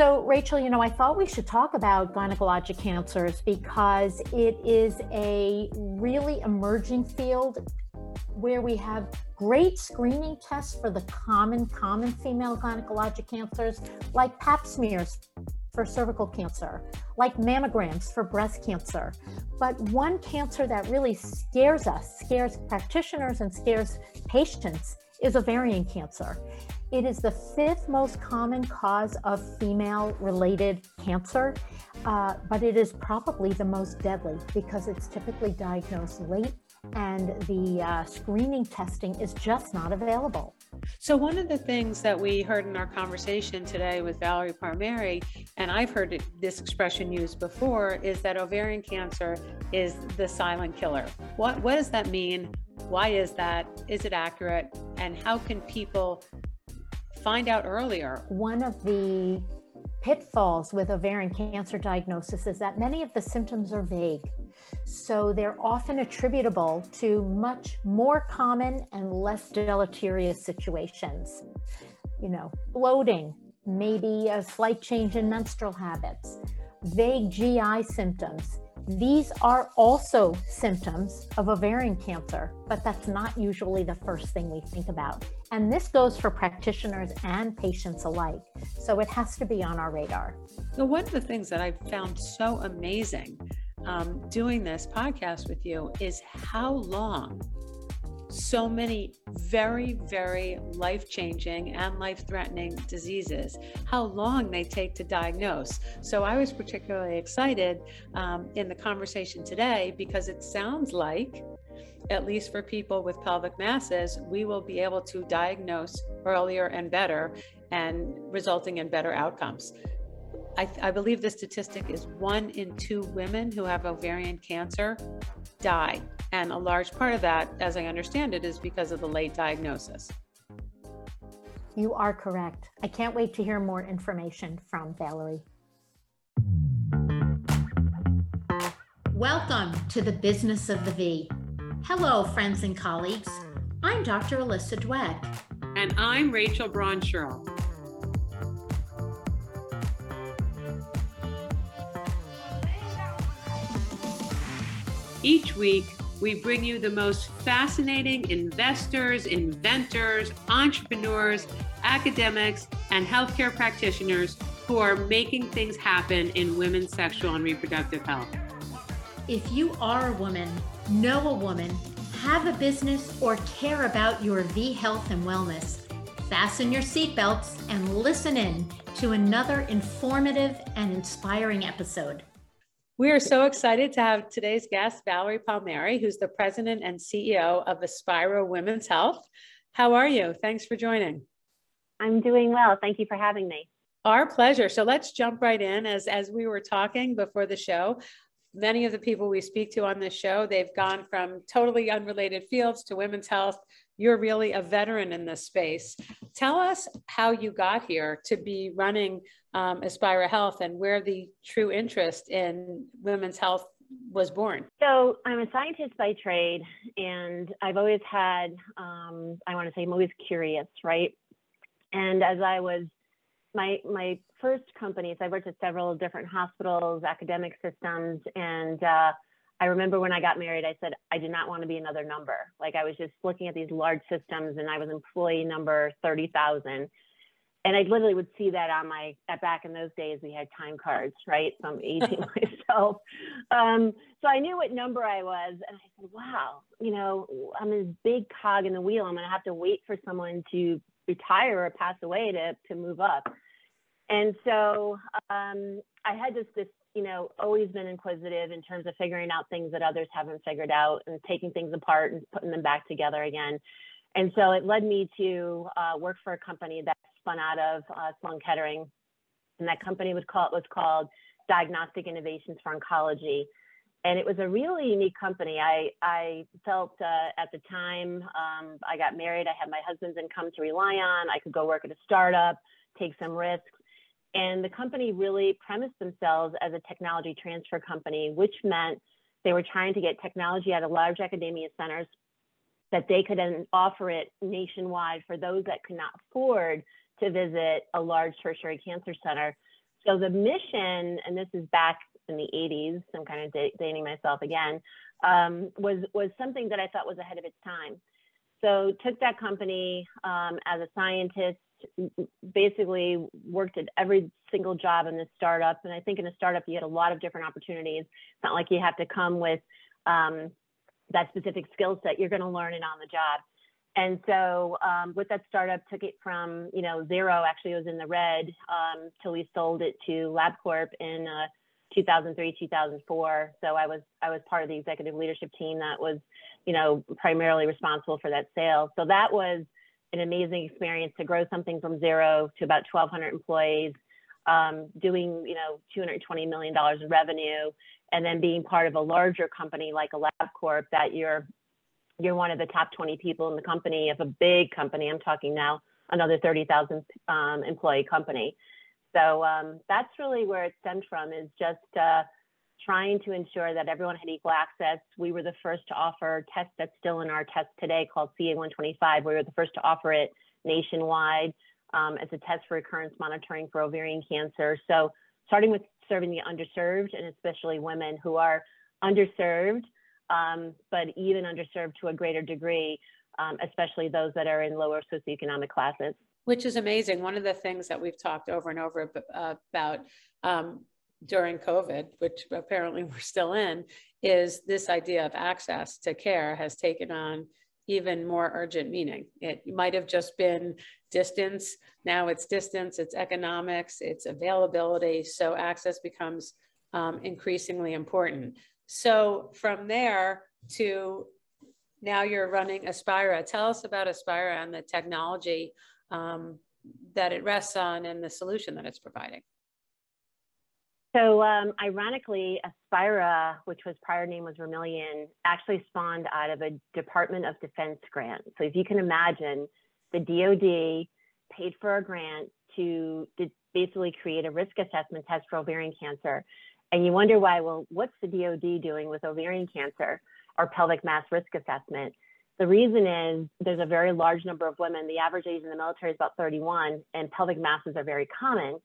So, Rachel, you know, I thought we should talk about gynecologic cancers because it is a really emerging field where we have great screening tests for the common, common female gynecologic cancers like pap smears for cervical cancer, like mammograms for breast cancer. But one cancer that really scares us, scares practitioners, and scares patients is ovarian cancer. It is the fifth most common cause of female related cancer, uh, but it is probably the most deadly because it's typically diagnosed late and the uh, screening testing is just not available. So, one of the things that we heard in our conversation today with Valerie Palmieri, and I've heard it, this expression used before, is that ovarian cancer is the silent killer. What, what does that mean? Why is that? Is it accurate? And how can people find out earlier? One of the pitfalls with ovarian cancer diagnosis is that many of the symptoms are vague. So they're often attributable to much more common and less deleterious situations. You know, bloating, maybe a slight change in menstrual habits, vague GI symptoms. These are also symptoms of ovarian cancer, but that's not usually the first thing we think about. And this goes for practitioners and patients alike. So it has to be on our radar. So, one of the things that I've found so amazing um, doing this podcast with you is how long so many very, very life changing and life threatening diseases, how long they take to diagnose. So I was particularly excited um, in the conversation today because it sounds like, at least for people with pelvic masses, we will be able to diagnose earlier and better and resulting in better outcomes. I, I, believe the statistic is one in two women who have ovarian cancer die. And a large part of that, as I understand it, is because of the late diagnosis. You are correct. I can't wait to hear more information from Valerie. Welcome to the Business of the V. Hello, friends and colleagues. I'm Dr. Alyssa Dweck. And I'm Rachel Braun Each week, we bring you the most fascinating investors, inventors, entrepreneurs, academics, and healthcare practitioners who are making things happen in women's sexual and reproductive health. If you are a woman, know a woman, have a business, or care about your V health and wellness, fasten your seatbelts and listen in to another informative and inspiring episode. We are so excited to have today's guest, Valerie Palmieri, who's the president and CEO of Aspira Women's Health. How are you? Thanks for joining. I'm doing well. Thank you for having me. Our pleasure. So let's jump right in. As, as we were talking before the show, many of the people we speak to on this show, they've gone from totally unrelated fields to women's health. You're really a veteran in this space. Tell us how you got here to be running um, Aspira Health and where the true interest in women's health was born? So I'm a scientist by trade, and I've always had, um, I want to say, I'm always curious, right? And as I was, my my first companies, I worked at several different hospitals, academic systems, and uh, I remember when I got married, I said I did not want to be another number. Like I was just looking at these large systems, and I was employee number thirty thousand and I literally would see that on my at back in those days we had time cards, right? So I'm aging myself. Um, so I knew what number I was, and I said, "Wow, you know, I'm this big cog in the wheel. I'm going to have to wait for someone to retire or pass away to to move up." And so um, I had just this, you know, always been inquisitive in terms of figuring out things that others haven't figured out and taking things apart and putting them back together again. And so it led me to uh, work for a company that spun out of uh, Sloan Kettering, and that company was called was called Diagnostic Innovations for Oncology, and it was a really unique company. I I felt uh, at the time um, I got married, I had my husband's income to rely on. I could go work at a startup, take some risks, and the company really premised themselves as a technology transfer company, which meant they were trying to get technology out of large academia centers that they could then offer it nationwide for those that could not afford to visit a large tertiary cancer center So the mission, and this is back in the 80s, I'm kind of dating myself again, um, was was something that I thought was ahead of its time. So took that company um, as a scientist, basically worked at every single job in this startup. And I think in a startup you had a lot of different opportunities. It's not like you have to come with um, that specific skill set. You're going to learn it on the job. And so um, with that startup, took it from you know zero, actually it was in the red, um, till we sold it to LabCorp in uh, 2003, 2004. So I was I was part of the executive leadership team that was, you know, primarily responsible for that sale. So that was an amazing experience to grow something from zero to about 1,200 employees, um, doing you know 220 million dollars in revenue, and then being part of a larger company like a LabCorp that you're you're one of the top 20 people in the company of a big company. I'm talking now another 30,000 um, employee company. So um, that's really where it stemmed from is just uh, trying to ensure that everyone had equal access. We were the first to offer tests that's still in our test today called CA125. We were the first to offer it nationwide um, as a test for recurrence monitoring for ovarian cancer. So starting with serving the underserved and especially women who are underserved, um, but even underserved to a greater degree, um, especially those that are in lower socioeconomic classes which is amazing. One of the things that we've talked over and over about um, during COVID, which apparently we're still in, is this idea of access to care has taken on even more urgent meaning. It might have just been distance. Now it's distance, it's economics, it's availability. So access becomes um, increasingly important. So from there to now you're running Aspira. Tell us about Aspira and the technology um, that it rests on and the solution that it's providing? So, um, ironically, Aspira, which was prior name was Vermillion, actually spawned out of a Department of Defense grant. So, if you can imagine, the DoD paid for a grant to, to basically create a risk assessment test for ovarian cancer. And you wonder why, well, what's the DoD doing with ovarian cancer or pelvic mass risk assessment? The reason is there's a very large number of women. The average age in the military is about 31, and pelvic masses are very common.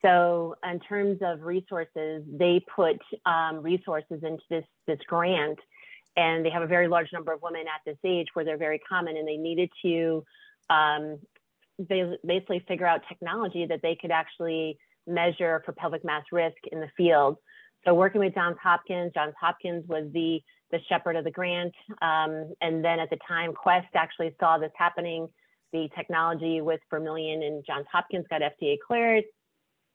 So, in terms of resources, they put um, resources into this this grant, and they have a very large number of women at this age where they're very common, and they needed to um, basically figure out technology that they could actually measure for pelvic mass risk in the field. So, working with Johns Hopkins, Johns Hopkins was the the shepherd of the grant. Um, and then at the time, Quest actually saw this happening. The technology with Vermillion and Johns Hopkins got FDA cleared.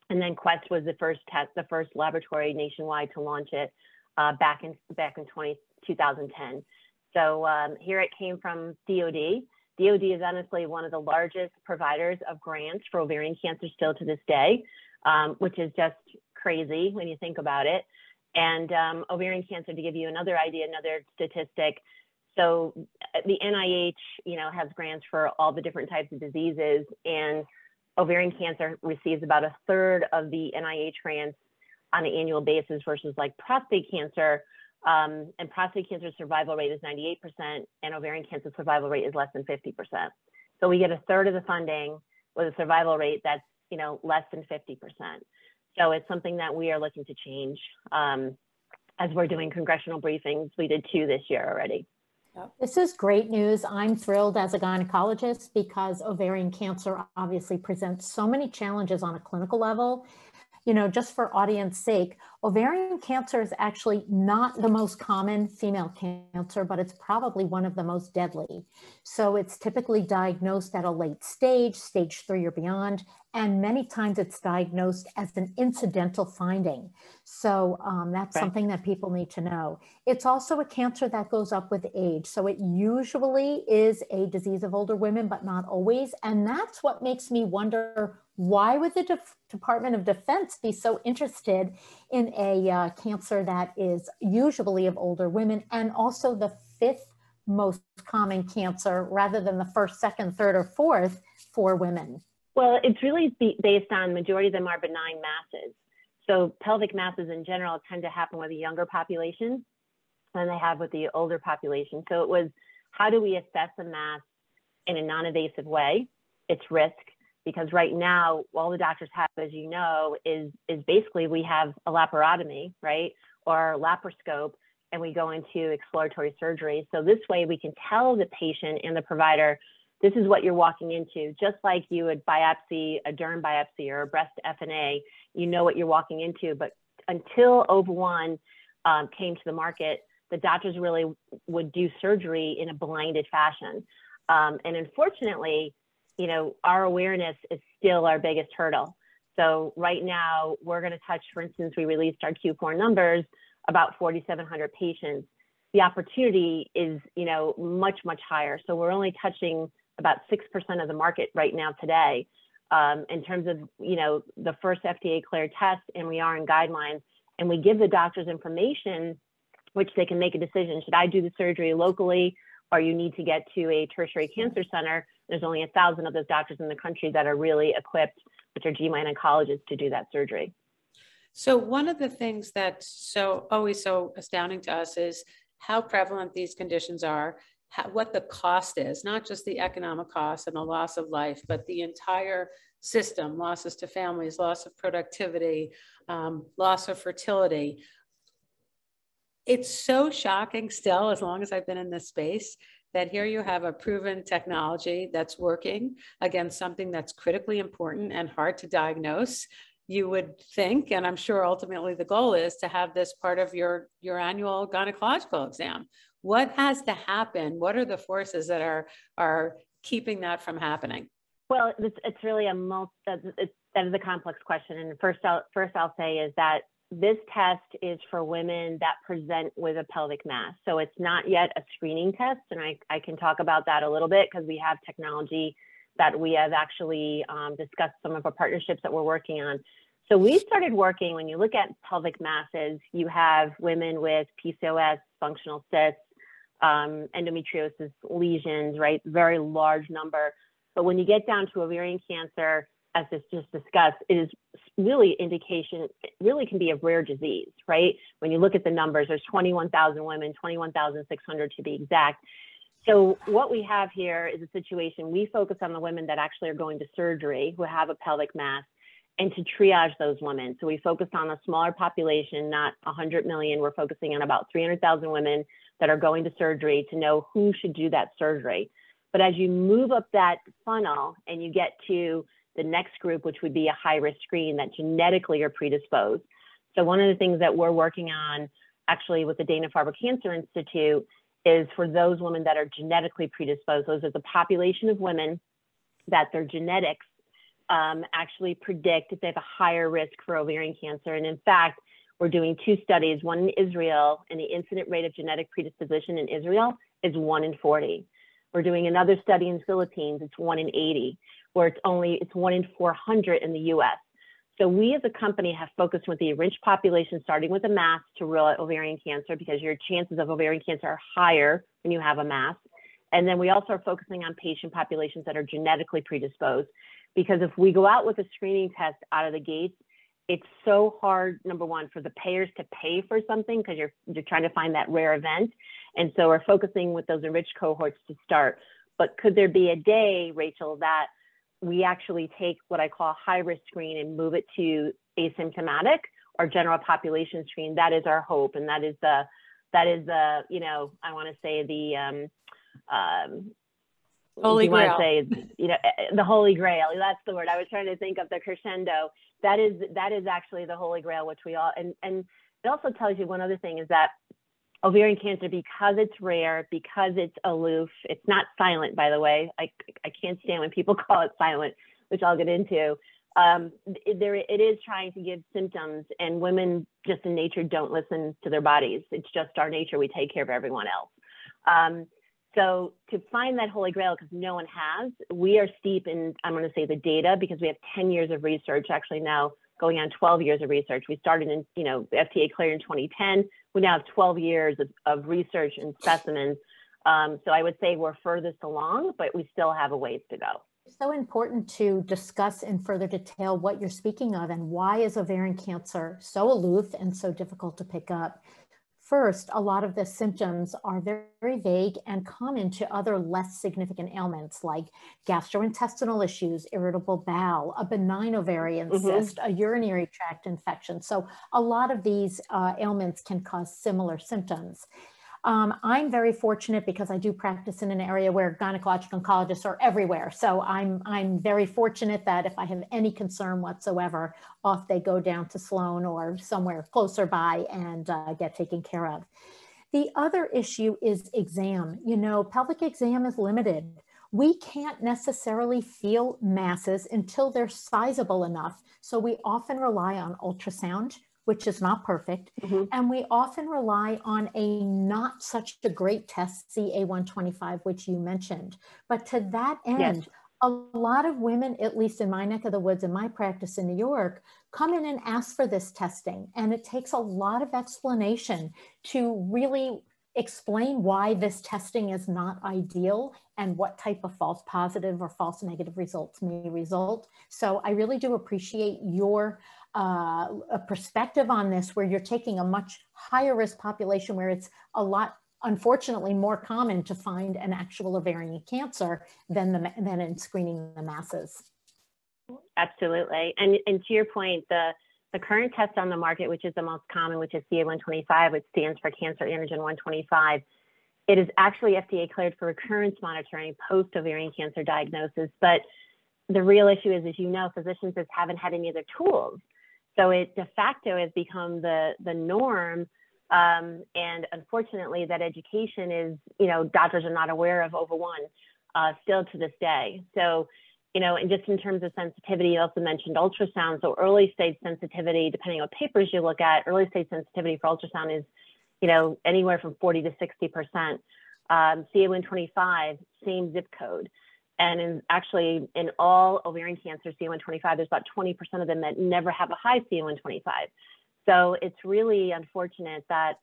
And then Quest was the first test, the first laboratory nationwide to launch it uh, back in back in 20, 2010. So um, here it came from DoD. DoD is honestly one of the largest providers of grants for ovarian cancer still to this day, um, which is just crazy when you think about it and um, ovarian cancer to give you another idea, another statistic. So uh, the NIH, you know, has grants for all the different types of diseases, and ovarian cancer receives about a third of the NIH grants on an annual basis versus like prostate cancer. Um, and prostate cancer survival rate is 98%, and ovarian cancer survival rate is less than 50%. So we get a third of the funding with a survival rate that's you know less than 50%. So it's something that we are looking to change um, as we're doing congressional briefings. We did two this year already. This is great news. I'm thrilled as a gynecologist because ovarian cancer obviously presents so many challenges on a clinical level you know, just for audience sake, ovarian cancer is actually not the most common female cancer, but it's probably one of the most deadly. So it's typically diagnosed at a late stage, stage three or beyond, and many times it's diagnosed as an incidental finding. So um, that's right. something that people need to know. It's also a cancer that goes up with age. So it usually is a disease of older women, but not always. And that's what makes me wonder why would the De Department of Defense be so interested in a uh, cancer that is usually of older women and also the fifth most common cancer rather than the first, second, third, or fourth for women? Well, it's really based on majority of them are benign masses. So pelvic masses in general tend to happen with a younger population than they have with the older population. So it was how do we assess a mass in a non-invasive way, its risk, because right now all the doctors have as you know is is basically we have a laparotomy right or laparoscope and we go into exploratory surgery. So this way we can tell the patient and the provider this is what you're walking into. Just like you would biopsy a derm biopsy or a breast fna you know what you're walking into. But until OVA1 um, came to the market the doctors really would do surgery in a blinded fashion. Um, and unfortunately you know, our awareness is still our biggest hurdle. So right now, we're going to touch, for instance, we released our Q4 numbers, about 4,700 patients. The opportunity is, you know, much, much higher. So we're only touching about 6% of the market right now today um, in terms of, you know, the first FDA cleared test, and we are in guidelines, and we give the doctors information which they can make a decision. Should I do the surgery locally or you need to get to a tertiary cancer center? There's only a thousand of those doctors in the country that are really equipped, which are GYN oncologists, to do that surgery. So one of the things that's so always so astounding to us is how prevalent these conditions are, how, what the cost is, not just the economic cost and the loss of life, but the entire system, losses to families, loss of productivity, um, loss of fertility. It's so shocking still, as long as I've been in this space, that here you have a proven technology that's working against something that's critically important and hard to diagnose. You would think and i'm sure ultimately the goal is to have this part of your your annual gynecological exam. What has to happen? What are the forces that are are keeping that from happening? Well it's, it's really a multi that is a complex question. And first I'll, first I'll say is that this test is for women that present with a pelvic mass. So it's not yet a screening test. And I, I can talk about that a little bit because we have technology that we have actually um, discussed some of our partnerships that we're working on. So we started working, when you look at pelvic masses, you have women with PCOS, functional cysts, um, endometriosis lesions, right? Very large number. But when you get down to ovarian cancer, as this just discussed, it is really indication, really can be a rare disease, right? When you look at the numbers, there's 21,000 women, 21,600 to be exact. So what we have here is a situation, we focus on the women that actually are going to surgery, who have a pelvic mass, and to triage those women. So we focus on a smaller population, not 100 million. We're focusing on about 300,000 women that are going to surgery to know who should do that surgery. But as you move up that funnel and you get to the next group, which would be a high risk screen that genetically are predisposed. So, one of the things that we're working on actually with the Dana Farber Cancer Institute is for those women that are genetically predisposed, those are the population of women that their genetics um, actually predict if they have a higher risk for ovarian cancer. And in fact, we're doing two studies, one in Israel, and the incident rate of genetic predisposition in Israel is one in 40. We're doing another study in the Philippines, it's one in 80 where it's only it's one in 400 in the U.S. So we as a company have focused with the enriched population, starting with a mass to rule out ovarian cancer because your chances of ovarian cancer are higher when you have a mass. And then we also are focusing on patient populations that are genetically predisposed because if we go out with a screening test out of the gates, it's so hard, number one, for the payers to pay for something because you're you're trying to find that rare event. And so we're focusing with those enriched cohorts to start. But could there be a day, Rachel, that we actually take what I call high risk screen and move it to asymptomatic or general population screen. That is our hope, and that is the that is the you know I want to say the um, um, holy grail. Say you know the holy grail. That's the word I was trying to think of. The crescendo. That is that is actually the holy grail, which we all and and it also tells you one other thing is that ovarian cancer because it's rare, because it's aloof. It's not silent, by the way. I, I can't stand when people call it silent, which I'll get into. Um, there, it is trying to give symptoms, and women just in nature don't listen to their bodies. It's just our nature. We take care of everyone else. Um, so to find that holy grail, because no one has, we are steep in, I'm going to say the data, because we have 10 years of research, actually now going on 12 years of research. We started in, you know, FDA cleared in 2010. We now have 12 years of, of research and specimens. Um, so I would say we're furthest along, but we still have a ways to go. So important to discuss in further detail what you're speaking of and why is ovarian cancer so aloof and so difficult to pick up. First, a lot of the symptoms are very, vague and common to other less significant ailments like gastrointestinal issues, irritable bowel, a benign ovarian mm-hmm. cyst, a urinary tract infection. So, a lot of these uh, ailments can cause similar symptoms. Um, I'm very fortunate because I do practice in an area where gynecologic oncologists are everywhere. So I'm I'm very fortunate that if I have any concern whatsoever, off they go down to Sloan or somewhere closer by and uh, get taken care of. The other issue is exam. You know, pelvic exam is limited. We can't necessarily feel masses until they're sizable enough. So we often rely on ultrasound which is not perfect. Mm-hmm. And we often rely on a not such a great test, CA125, which you mentioned. But to that end, yes. a lot of women, at least in my neck of the woods, in my practice in New York, come in and ask for this testing. And it takes a lot of explanation to really explain why this testing is not ideal and what type of false positive or false negative results may result. So I really do appreciate your uh, a perspective on this where you're taking a much higher risk population where it's a lot unfortunately more common to find an actual ovarian cancer than the than in screening the masses. Absolutely. And and to your point the the current test on the market which is the most common which is ca125 which stands for cancer antigen 125 it is actually fda cleared for recurrence monitoring post ovarian cancer diagnosis. But the real issue is as you know physicians just haven't had any other tools so it de facto has become the, the norm. Um, and unfortunately, that education is, you know, doctors are not aware of OVA1 uh, still to this day. So, you know, and just in terms of sensitivity, you also mentioned ultrasound. So early stage sensitivity, depending on papers you look at, early stage sensitivity for ultrasound is, you know, anywhere from 40 to 60%. Um, CA125, same zip code. And in, actually, in all ovarian cancer, CA125, there's about 20% of them that never have a high CA125. So it's really unfortunate that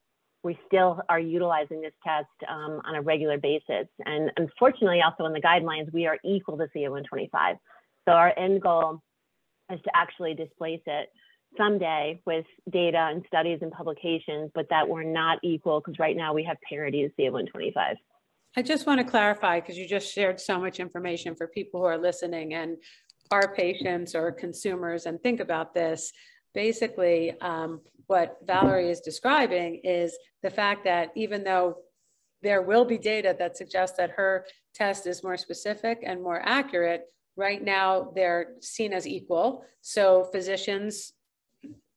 we still are utilizing this test um, on a regular basis. And unfortunately, also in the guidelines, we are equal to CA125. So our end goal is to actually displace it someday with data and studies and publications, but that we're not equal because right now we have parity to CA125. I just want to clarify because you just shared so much information for people who are listening and our patients or consumers and think about this. Basically, um, what Valerie is describing is the fact that even though there will be data that suggests that her test is more specific and more accurate, right now they're seen as equal. So physicians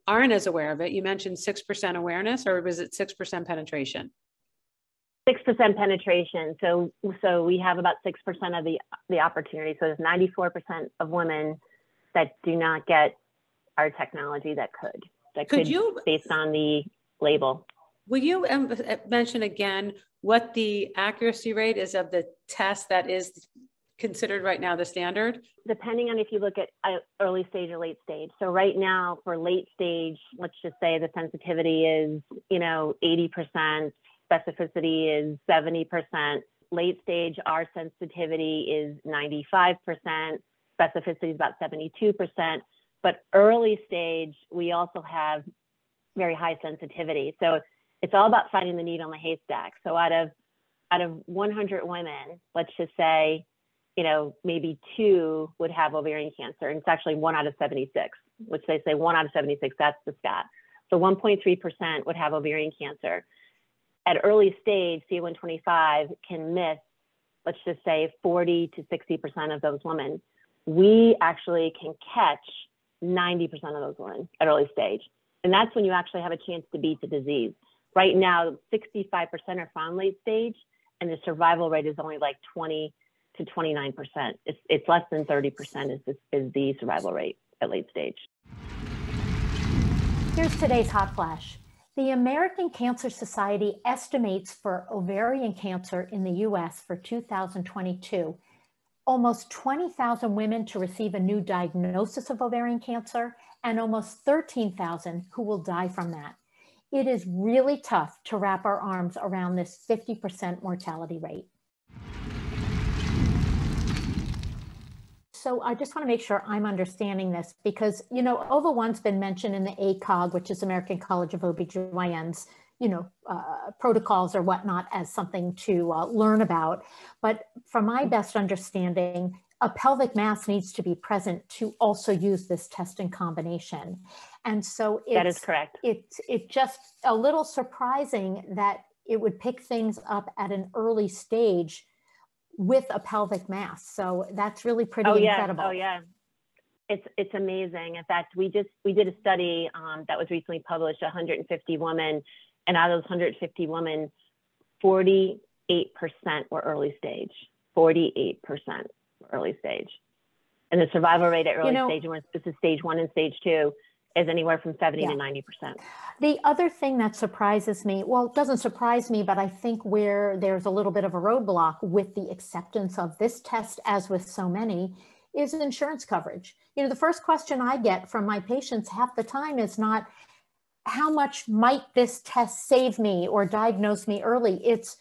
aren't as aware of it. You mentioned 6% awareness, or was it 6% penetration? Six percent penetration. So so we have about six percent of the the opportunity. So there's 94 percent of women that do not get our technology that could that could, could you based on the label. Will you mention again what the accuracy rate is of the test that is considered right now the standard? Depending on if you look at uh, early stage or late stage. So right now for late stage, let's just say the sensitivity is, you know, 80%, specificity is 70%. Late stage, our sensitivity is 95%. Specificity is about 72%. But early stage, we also have very high sensitivity. So it's all about finding the needle in the haystack. So out of out of 100 women, let's just say, you know, maybe two would have ovarian cancer, and it's actually one out of 76, which they say one out of 76. That's the stat. So 1.3% would have ovarian cancer at early stage, CA125 can miss, let's just say 40 to 60% of those women. We actually can catch 90% of those women at early stage. And that's when you actually have a chance to beat the disease. Right now, 65% are found late stage, and the survival rate is only like 20 to 29%. It's, it's less than 30% is, is, is the survival rate at late stage. Here's today's hot flash. The American Cancer Society estimates for ovarian cancer in the US for 2022 almost 20,000 women to receive a new diagnosis of ovarian cancer and almost 13,000 who will die from that. It is really tough to wrap our arms around this 50% mortality rate. So I just want to make sure I'm understanding this because, you know, OVA1's been mentioned in the ACOG, which is American College of OBGYN's you know, uh, protocols or whatnot as something to uh, learn about. But from my best understanding, a pelvic mass needs to be present to also use this test in combination. And so that is correct. It's it just a little surprising that it would pick things up at an early stage with a pelvic mass. So that's really pretty oh, incredible. Yeah. Oh yeah. It's it's amazing. In fact, we just we did a study um, that was recently published, 150 women, and out of those 150 women, 48% were early stage. 48% early stage. And the survival rate at early you know, stage, this is stage one and stage two, is anywhere from 70 yeah. to 90%. The other thing that surprises me, well, it doesn't surprise me, but I think where there's a little bit of a roadblock with the acceptance of this test, as with so many, is insurance coverage. You know, the first question I get from my patients half the time is not, how much might this test save me or diagnose me early? It's,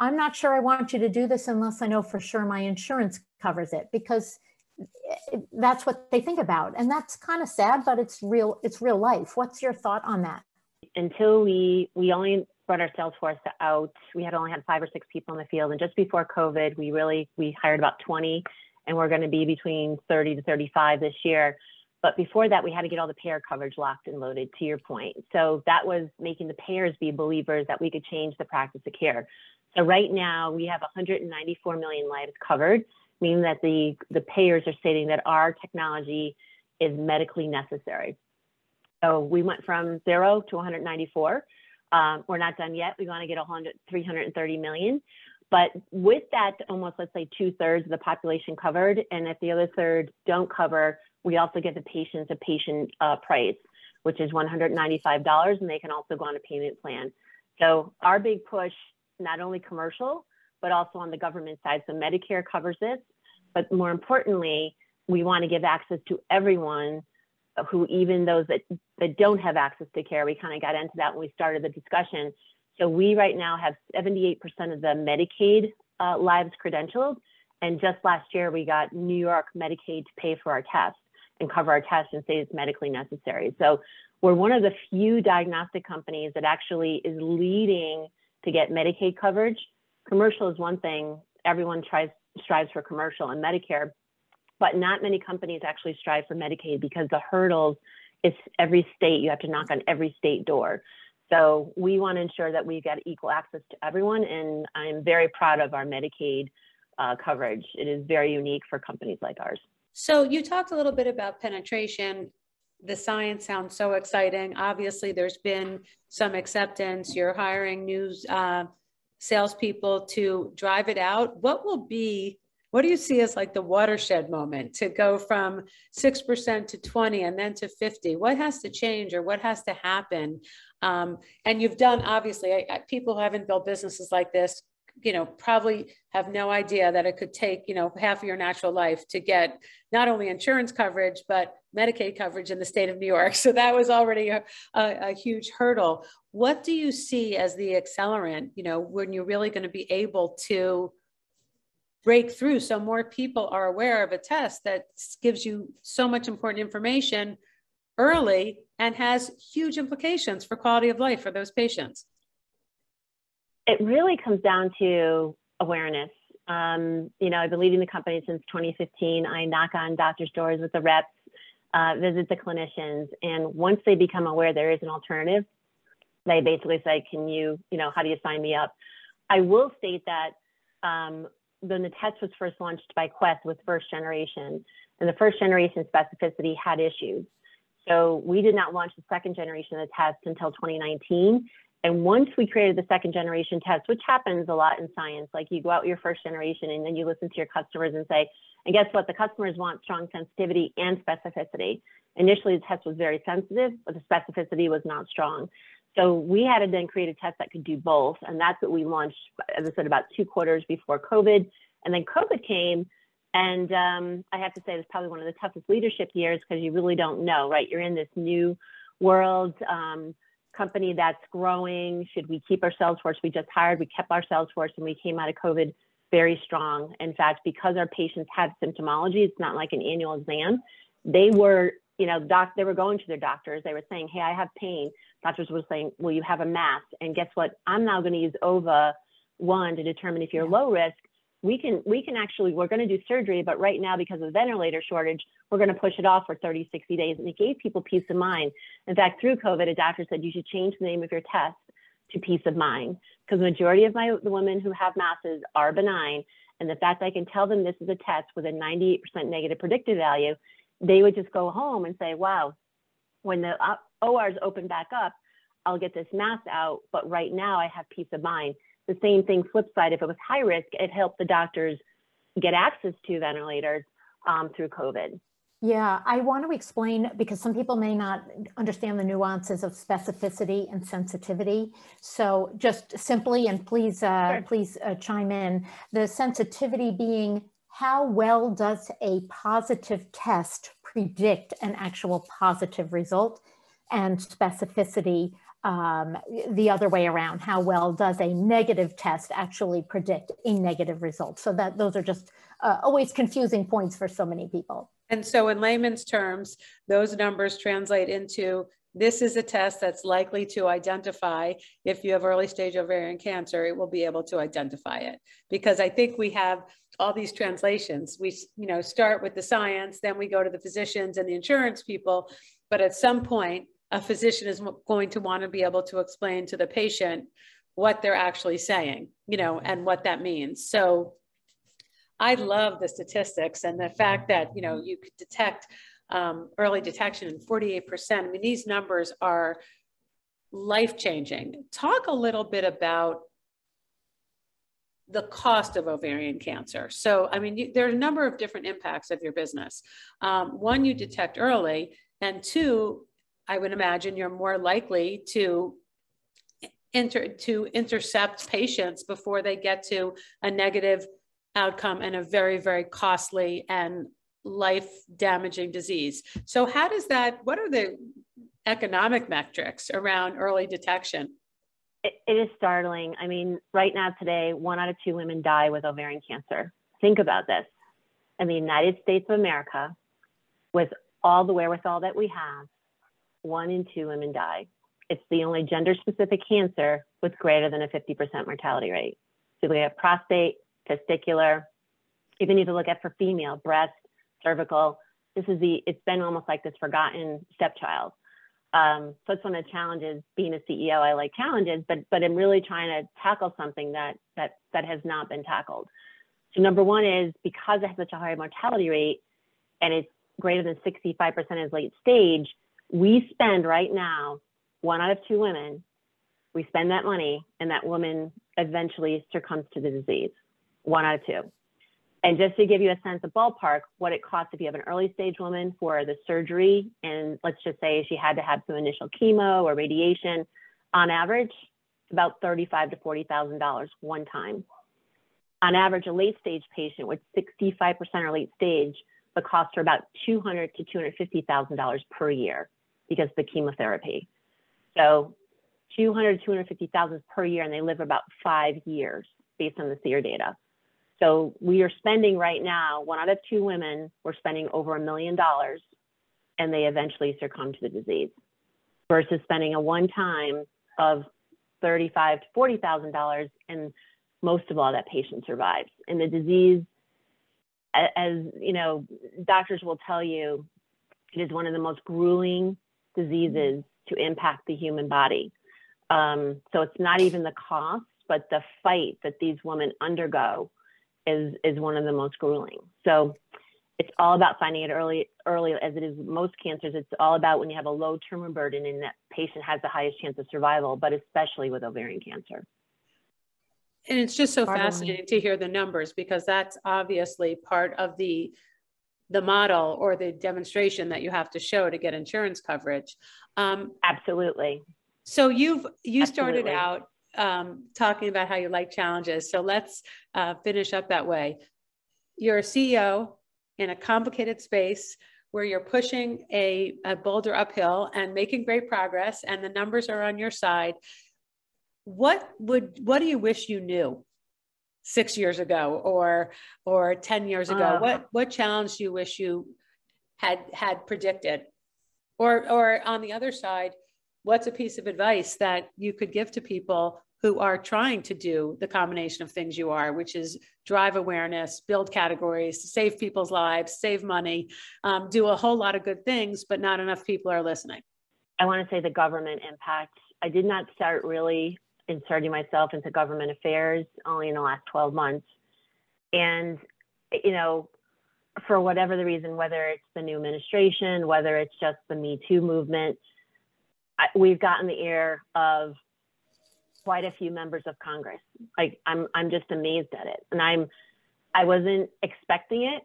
I'm not sure I want you to do this unless I know for sure my insurance covers it because that's what they think about. And that's kind of sad, but it's real, it's real life. What's your thought on that? Until we, we only brought our sales force out, we had only had five or six people in the field. And just before COVID, we really, we hired about 20 and we're going to be between 30 to 35 this year. But before that, we had to get all the payer coverage locked and loaded, to your point. So that was making the payers be believers that we could change the practice of care. So right now, we have 194 million lives covered, meaning that the, the payers are stating that our technology is medically necessary. So we went from zero to 194. Um, we're not done yet. We want to get 100, 330 million. But with that, almost let's say two thirds of the population covered, and if the other third don't cover, we also give the patients a patient uh, price, which is $195, and they can also go on a payment plan. So our big push, not only commercial, but also on the government side. So Medicare covers this, but more importantly, we want to give access to everyone who even those that, that don't have access to care. We kind of got into that when we started the discussion. So we right now have 78% of the Medicaid uh, lives credentialed. And just last year, we got New York Medicaid to pay for our test and cover our test and say it's medically necessary. So we're one of the few diagnostic companies that actually is leading to get Medicaid coverage. Commercial is one thing. Everyone tries strives for commercial and Medicare, but not many companies actually strive for Medicaid because the hurdles is every state. You have to knock on every state door. So we want to ensure that we get equal access to everyone, and I'm very proud of our Medicaid uh, coverage. It is very unique for companies like ours. So you talked a little bit about penetration. The science sounds so exciting. Obviously, there's been some acceptance. You're hiring new uh, salespeople to drive it out. What will be what do you see as like the watershed moment to go from 6% to 20 and then to 50 what has to change or what has to happen um, and you've done obviously I, I, people who haven't built businesses like this you know probably have no idea that it could take you know half of your natural life to get not only insurance coverage but medicaid coverage in the state of new york. So that was already a, a, a huge hurdle. What do you see as the accelerant you know when you're really going to be able to break through so more people are aware of a test that gives you so much important information early and has huge implications for quality of life for those patients? It really comes down to awareness. Um, you know i've been leading the company since 2015 i knock on doctors doors with the reps uh, visit the clinicians and once they become aware there is an alternative they basically say can you you know how do you sign me up i will state that um, when the test was first launched by Quest with first generation, and the first generation specificity had issues. So we did not launch the second generation of the test until 2019. And once we created the second generation test, which happens a lot in science, like you go out your first generation and then you listen to your customers and say, and guess what? The customers want strong sensitivity and specificity. Initially, the test was very sensitive, but the specificity was not strong. So we had to then create a test that could do both. And that's what we launched, as I said, about two quarters before COVID. And then COVID came. And um, I have to say, it's probably one of the toughest leadership years because you really don't know, right? You're in this new world um, company that's growing. Should we keep our sales force? We just hired, we kept our sales force, and we came out of COVID very strong. In fact, because our patients have symptomology, it's not like an annual exam. They were you know, doc, they were going to their doctors. They were saying, hey, I have pain. Doctors were saying, well, you have a mass. And guess what? I'm now going to use OVA one to determine if you're low risk. We can, we can actually, we're going to do surgery, but right now, because of the ventilator shortage, we're going to push it off for 30, 60 days. And it gave people peace of mind. In fact, through COVID, a doctor said you should change the name of your test to peace of mind because the majority of my the women who have masses are benign. And the fact I can tell them this is a test with a 98% negative predictive value they would just go home and say, wow, when the uh, ORs open back up, I'll get this mass out, but right now I have peace of mind. The same thing, flip side, if it was high risk, it helped the doctors get access to ventilators um, through COVID. Yeah, I want to explain because some people may not understand the nuances of specificity and sensitivity. So, just simply, and please, uh, sure. please uh, chime in. The sensitivity being how well does a positive test predict an actual positive result and specificity um, the other way around how well does a negative test actually predict a negative result so that those are just uh, always confusing points for so many people and so in layman's terms those numbers translate into this is a test that's likely to identify if you have early stage ovarian cancer it will be able to identify it because i think we have all these translations. We, you know, start with the science, then we go to the physicians and the insurance people. But at some point, a physician is going to want to be able to explain to the patient what they're actually saying, you know, and what that means. So I love the statistics and the fact that, you know, you could detect um, early detection in 48%. I mean, these numbers are life changing. Talk a little bit about the cost of ovarian cancer. So, I mean, you, there are a number of different impacts of your business. Um, one, you detect early, and two, I would imagine you're more likely to inter, to intercept patients before they get to a negative outcome and a very, very costly and life damaging disease. So, how does that? What are the economic metrics around early detection? it, it is startling. I mean, right now, today, one out of two women die with ovarian cancer. Think about this. In the United States of America, with all the wherewithal that we have, one in two women die. It's the only gender specific cancer with greater than a 50% mortality rate. So we have prostate, testicular, even need to look at for female, breast, cervical. This is the, it's been almost like this forgotten stepchild. Um, so it's one of the challenges being a CEO. I like challenges, but but I'm really trying to tackle something that that that has not been tackled. So number one is because it has such a high mortality rate, and it's greater than 65% is late stage. We spend right now one out of two women. We spend that money, and that woman eventually succumbs to the disease. One out of two. And just to give you a sense of ballpark, what it costs if you have an early stage woman for the surgery, and let's just say she had to have some initial chemo or radiation, on average, about thirty-five to forty thousand dollars one time. On average, a late stage patient with 65% are late stage, the costs are about two hundred to two hundred fifty thousand dollars per year because of the chemotherapy. So, two hundred to two hundred fifty thousand per year, and they live about five years based on the SEER data. So we are spending right now, one out of two women, we're spending over a million dollars and they eventually succumb to the disease versus spending a one time of thirty-five to forty thousand dollars and most of all that patient survives. And the disease, as you know, doctors will tell you, it is one of the most grueling diseases to impact the human body. Um, so it's not even the cost, but the fight that these women undergo is is one of the most grueling. So it's all about finding it early early as it is most cancers it's all about when you have a low tumor burden and that patient has the highest chance of survival but especially with ovarian cancer and it's just so fascinating to hear the numbers because that's obviously part of the the model or the demonstration that you have to show to get insurance coverage um, absolutely so you've you absolutely. started out um, talking about how you like challenges. So let's uh, finish up that way. You're a CEO in a complicated space where you're pushing a, a boulder uphill and making great progress, and the numbers are on your side. What would what do you wish you knew six years ago or or ten years ago? Uh, what what challenge do you wish you had had predicted? Or, or on the other side, what's a piece of advice that you could give to people who are trying to do the combination of things you are, which is drive awareness, build categories, save people's lives, save money, um, do a whole lot of good things, but not enough people are listening? I want to say the government impact. I did not start really inserting myself into government affairs only in the last 12 months. And, you know, for whatever the reason, whether it's the new administration, whether it's just the Me Too movement, I, we've gotten the ear of quite a few members of Congress. Like I'm I'm just amazed at it, and I'm I wasn't expecting it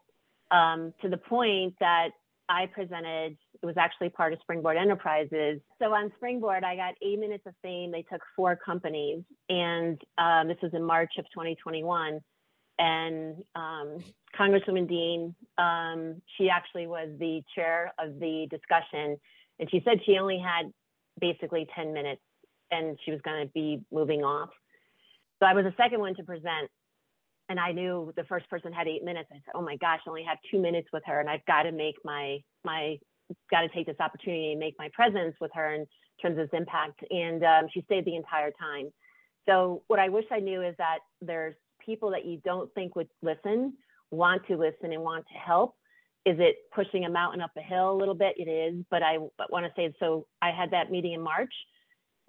um, to the point that I presented. It was actually part of Springboard Enterprises. So on Springboard, I got eight minutes of fame. They took four companies, and um, this was in March of 2021. And um, Congresswoman Dean, um, she actually was the chair of the discussion, and she said she only had basically 10 minutes and she was going to be moving off. So I was the second one to present. And I knew the first person had eight minutes. I said, "Oh my gosh, I only have two minutes with her, and I've got to make my my got to take this opportunity and make my presence with her in terms of its impact." And um, she stayed the entire time. So what I wish I knew is that there's people that you don't think would listen, want to listen, and want to help. Is it pushing a mountain up a hill a little bit? It is, but I want to say so. I had that meeting in March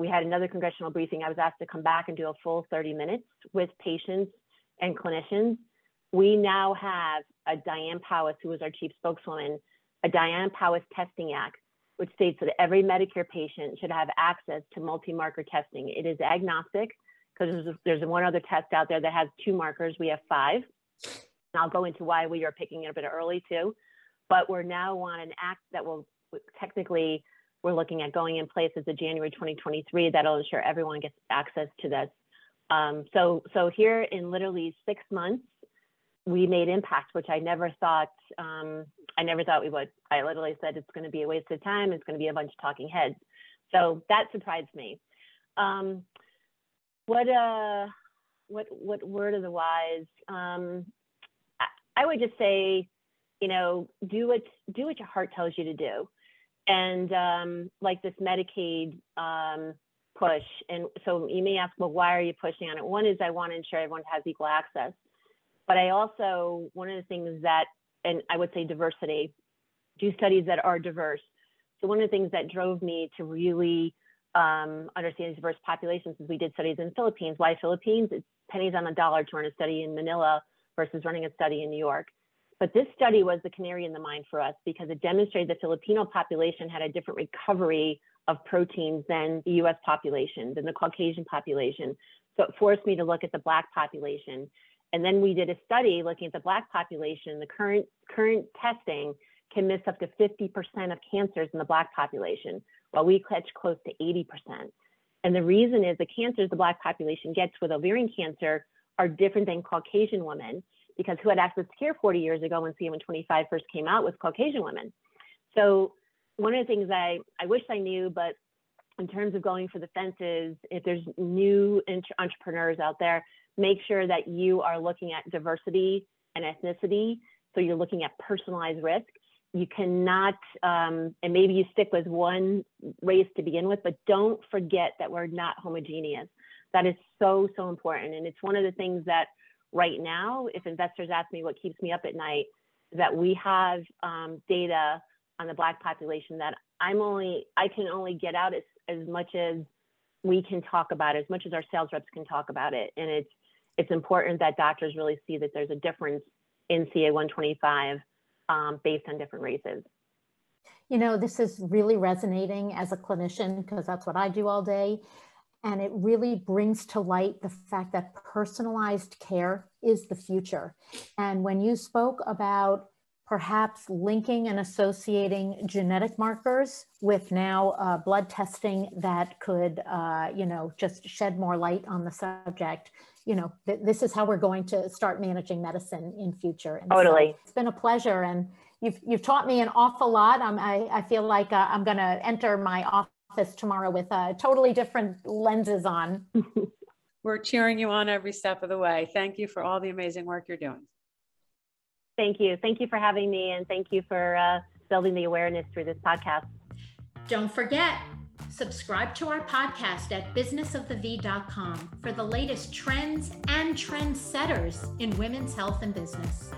we had another congressional briefing. I was asked to come back and do a full 30 minutes with patients and clinicians. We now have a Diane Powis, who is our chief spokeswoman, a Diane Powis Testing Act, which states that every Medicare patient should have access to multi-marker testing. It is agnostic because there's, there's one other test out there that has two markers. We have five. And I'll go into why we are picking it a bit early too. But we're now on an act that will technically we're looking at going in place as of January 2023 that'll ensure everyone gets access to this. Um, so, so here in literally six months, we made impact, which I never thought um, I never thought we would. I literally said it's going to be a waste of time. It's going to be a bunch of talking heads. So that surprised me. Um, what uh, what what word of the wise? Um, I, I would just say, you know, do what do what your heart tells you to do and um, like this Medicaid um, push. And so you may ask, well, why are you pushing on it? One is I want to ensure everyone has equal access. But I also, one of the things that, and I would say diversity, do studies that are diverse. So one of the things that drove me to really um, understand diverse populations is we did studies in Philippines. Why Philippines? It's pennies on the dollar to run a study in Manila versus running a study in New York. But this study was the canary in the mine for us because it demonstrated the Filipino population had a different recovery of proteins than the US population, than the Caucasian population. So it forced me to look at the Black population. And then we did a study looking at the Black population. The current, current testing can miss up to 50% of cancers in the Black population, while we catch close to 80%. And the reason is the cancers the Black population gets with ovarian cancer are different than Caucasian women because who had access to care 40 years ago when CA 125 first came out was Caucasian women. So one of the things I, I wish I knew, but in terms of going for the fences, if there's new entrepreneurs out there, make sure that you are looking at diversity and ethnicity. So you're looking at personalized risk. You cannot, um, and maybe you stick with one race to begin with, but don't forget that we're not homogeneous. That is so, so important. And it's one of the things that right now, if investors ask me what keeps me up at night, that we have um, data on the Black population that I'm only, I can only get out as, as much as we can talk about as much as our sales reps can talk about it. And it's, it's important that doctors really see that there's a difference in CA 125 um, based on different races. You know, this is really resonating as a clinician because that's what I do all day. And it really brings to light the fact that personalized care is the future. And when you spoke about perhaps linking and associating genetic markers with now uh, blood testing that could, uh, you know, just shed more light on the subject. You know, th this is how we're going to start managing medicine in future. And totally, so it's been a pleasure, and you've you've taught me an awful lot. I'm, I I feel like uh, I'm going to enter my office office tomorrow with uh, totally different lenses on. We're cheering you on every step of the way. Thank you for all the amazing work you're doing. Thank you. Thank you for having me and thank you for uh, building the awareness through this podcast. Don't forget, subscribe to our podcast at businessofthev.com for the latest trends and trendsetters in women's health and business.